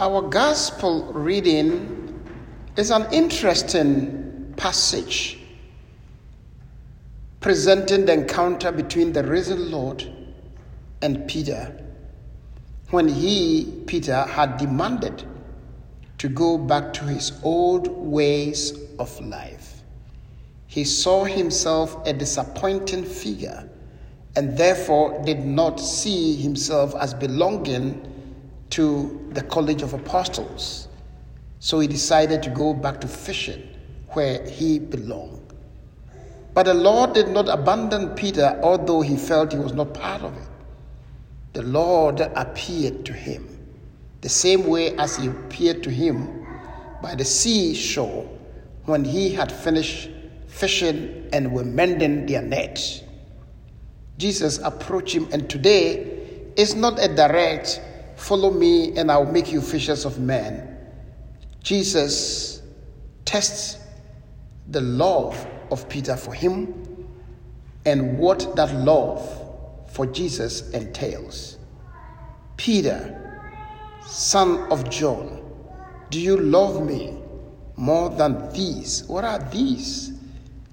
Our gospel reading is an interesting passage presenting the encounter between the risen Lord and Peter when he, Peter, had demanded to go back to his old ways of life. He saw himself a disappointing figure and therefore did not see himself as belonging to the College of Apostles. So he decided to go back to fishing where he belonged. But the Lord did not abandon Peter, although he felt he was not part of it. The Lord appeared to him the same way as he appeared to him by the seashore when he had finished fishing and were mending their nets. Jesus approached him, and today is not a direct follow me and I'll make you fishers of men. Jesus tests the love of Peter for him and what that love for Jesus entails. Peter, son of John, do you love me more than these? What are these?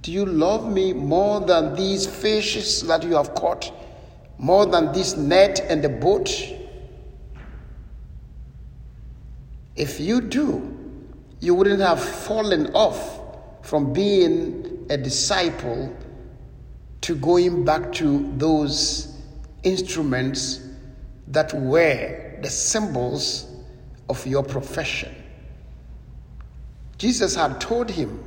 Do you love me more than these fishes that you have caught? More than this net and the boat? If you do, you wouldn't have fallen off from being a disciple to going back to those instruments that were the symbols of your profession. Jesus had told him,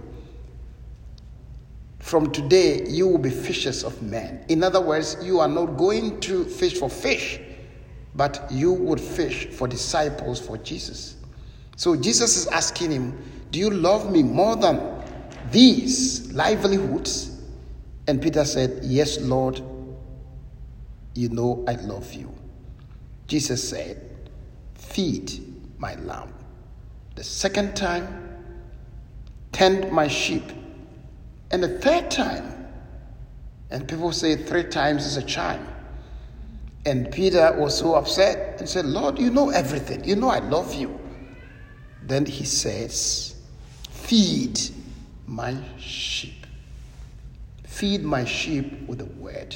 From today, you will be fishers of men. In other words, you are not going to fish for fish, but you would fish for disciples for Jesus. So Jesus is asking him, Do you love me more than these livelihoods? And Peter said, Yes, Lord, you know I love you. Jesus said, Feed my lamb. The second time, tend my sheep. And the third time, and people say three times is a charm. And Peter was so upset and said, Lord, you know everything. You know I love you. Then he says, Feed my sheep. Feed my sheep with the word.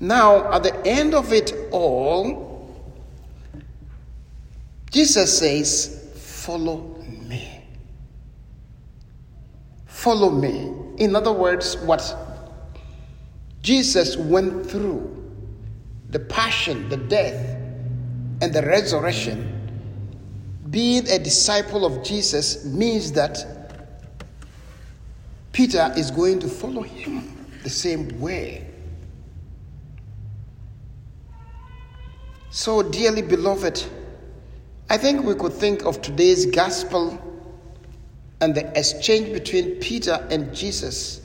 Now, at the end of it all, Jesus says, Follow me. Follow me. In other words, what Jesus went through the passion, the death, and the resurrection being a disciple of Jesus means that Peter is going to follow him the same way. So, dearly beloved, I think we could think of today's gospel and the exchange between Peter and Jesus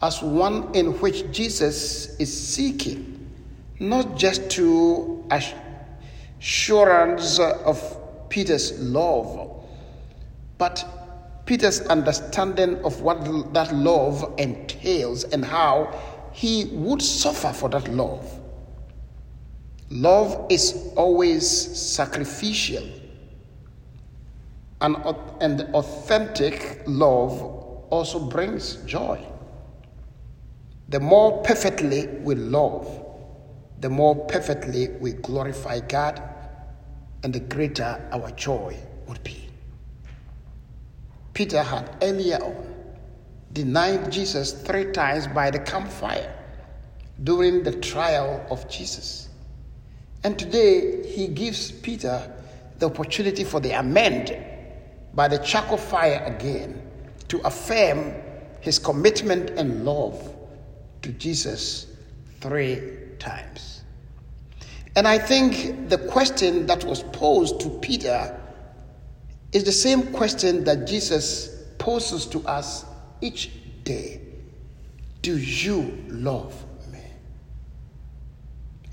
as one in which Jesus is seeking not just to assurance of Peter's love, but Peter's understanding of what that love entails and how he would suffer for that love. Love is always sacrificial, and, and authentic love also brings joy. The more perfectly we love, the more perfectly we glorify God and the greater our joy would be. Peter had earlier on denied Jesus three times by the campfire during the trial of Jesus. And today he gives Peter the opportunity for the amend by the charcoal fire again to affirm his commitment and love to Jesus three times. And I think the question that was posed to Peter is the same question that Jesus poses to us each day Do you love me?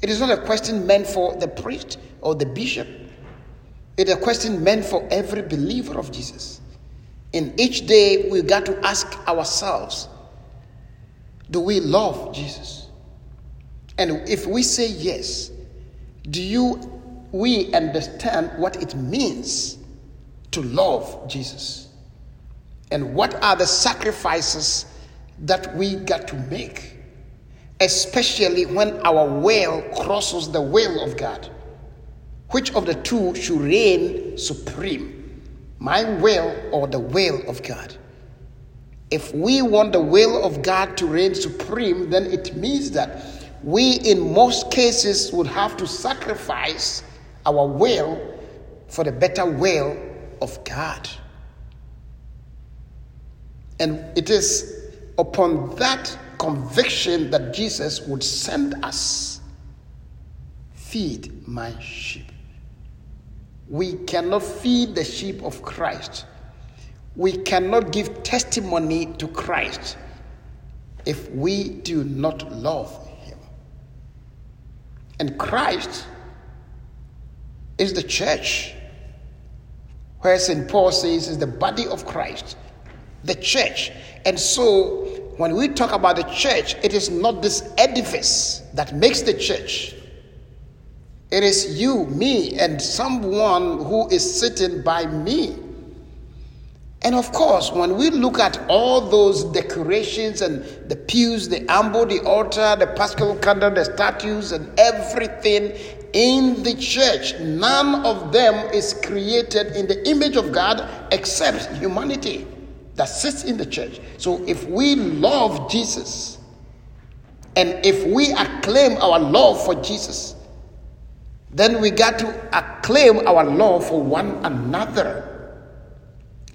It is not a question meant for the priest or the bishop, it is a question meant for every believer of Jesus. In each day, we got to ask ourselves Do we love Jesus? And if we say yes, do you we understand what it means to love Jesus and what are the sacrifices that we got to make, especially when our will crosses the will of God. Which of the two should reign supreme? My will or the will of God? If we want the will of God to reign supreme, then it means that we, in most cases, would have to sacrifice our will for the better will of God. And it is upon that conviction that Jesus would send us feed my sheep. We cannot feed the sheep of Christ. We cannot give testimony to Christ if we do not love. And Christ is the church, where St. Paul says is the body of Christ, the church. And so, when we talk about the church, it is not this edifice that makes the church. It is you, me, and someone who is sitting by me. And of course, when we look at all those decorations and the pews, the ambo, the altar, the paschal candle, the statues, and everything in the church, none of them is created in the image of God except humanity that sits in the church. So if we love Jesus and if we acclaim our love for Jesus, then we got to acclaim our love for one another.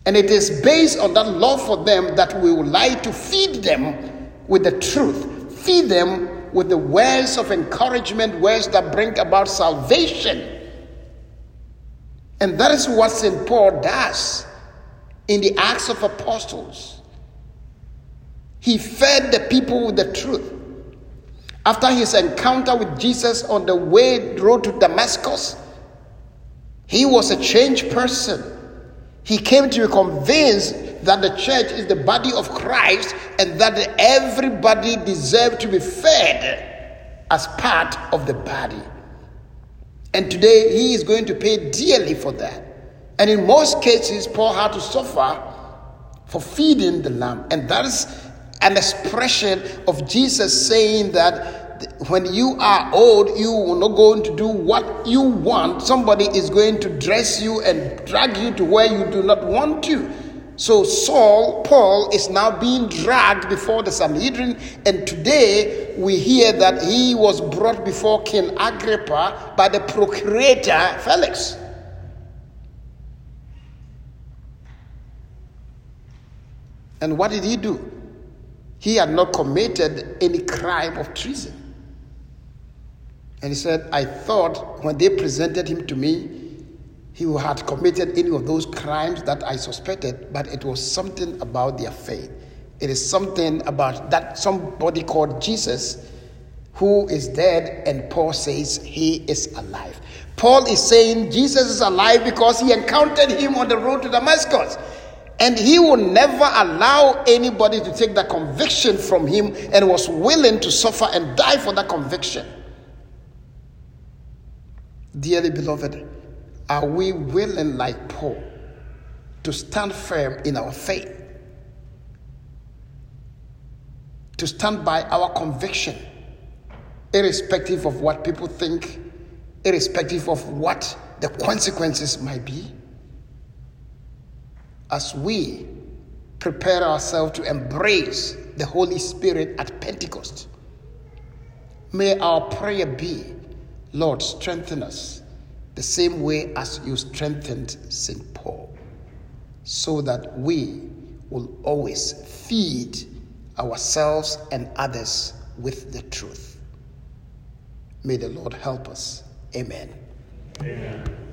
And it is based on that love for them that we would like to feed them with the truth, feed them with the words of encouragement, words that bring about salvation. And that is what St. Paul does in the Acts of Apostles. He fed the people with the truth. After his encounter with Jesus on the way road to Damascus, he was a changed person. He came to be convinced that the church is the body of Christ and that everybody deserves to be fed as part of the body. And today he is going to pay dearly for that. And in most cases, Paul had to suffer for feeding the lamb. And that is an expression of Jesus saying that when you are old, you are not going to do what you want. Somebody is going to dress you and drag you to where you do not want to. So Saul, Paul, is now being dragged before the Sanhedrin, and today we hear that he was brought before King Agrippa by the procurator Felix. And what did he do? He had not committed any crime of treason. And he said, I thought when they presented him to me, he had committed any of those crimes that I suspected, but it was something about their faith. It is something about that somebody called Jesus who is dead, and Paul says he is alive. Paul is saying Jesus is alive because he encountered him on the road to Damascus. And he will never allow anybody to take that conviction from him and was willing to suffer and die for that conviction. Dearly beloved, are we willing, like Paul, to stand firm in our faith? To stand by our conviction, irrespective of what people think, irrespective of what the consequences might be? as we prepare ourselves to embrace the Holy Spirit at Pentecost. May our prayer be, Lord, strengthen us the same way as you strengthened St. Paul, so that we will always feed ourselves and others with the truth. May the Lord help us. Amen. Amen.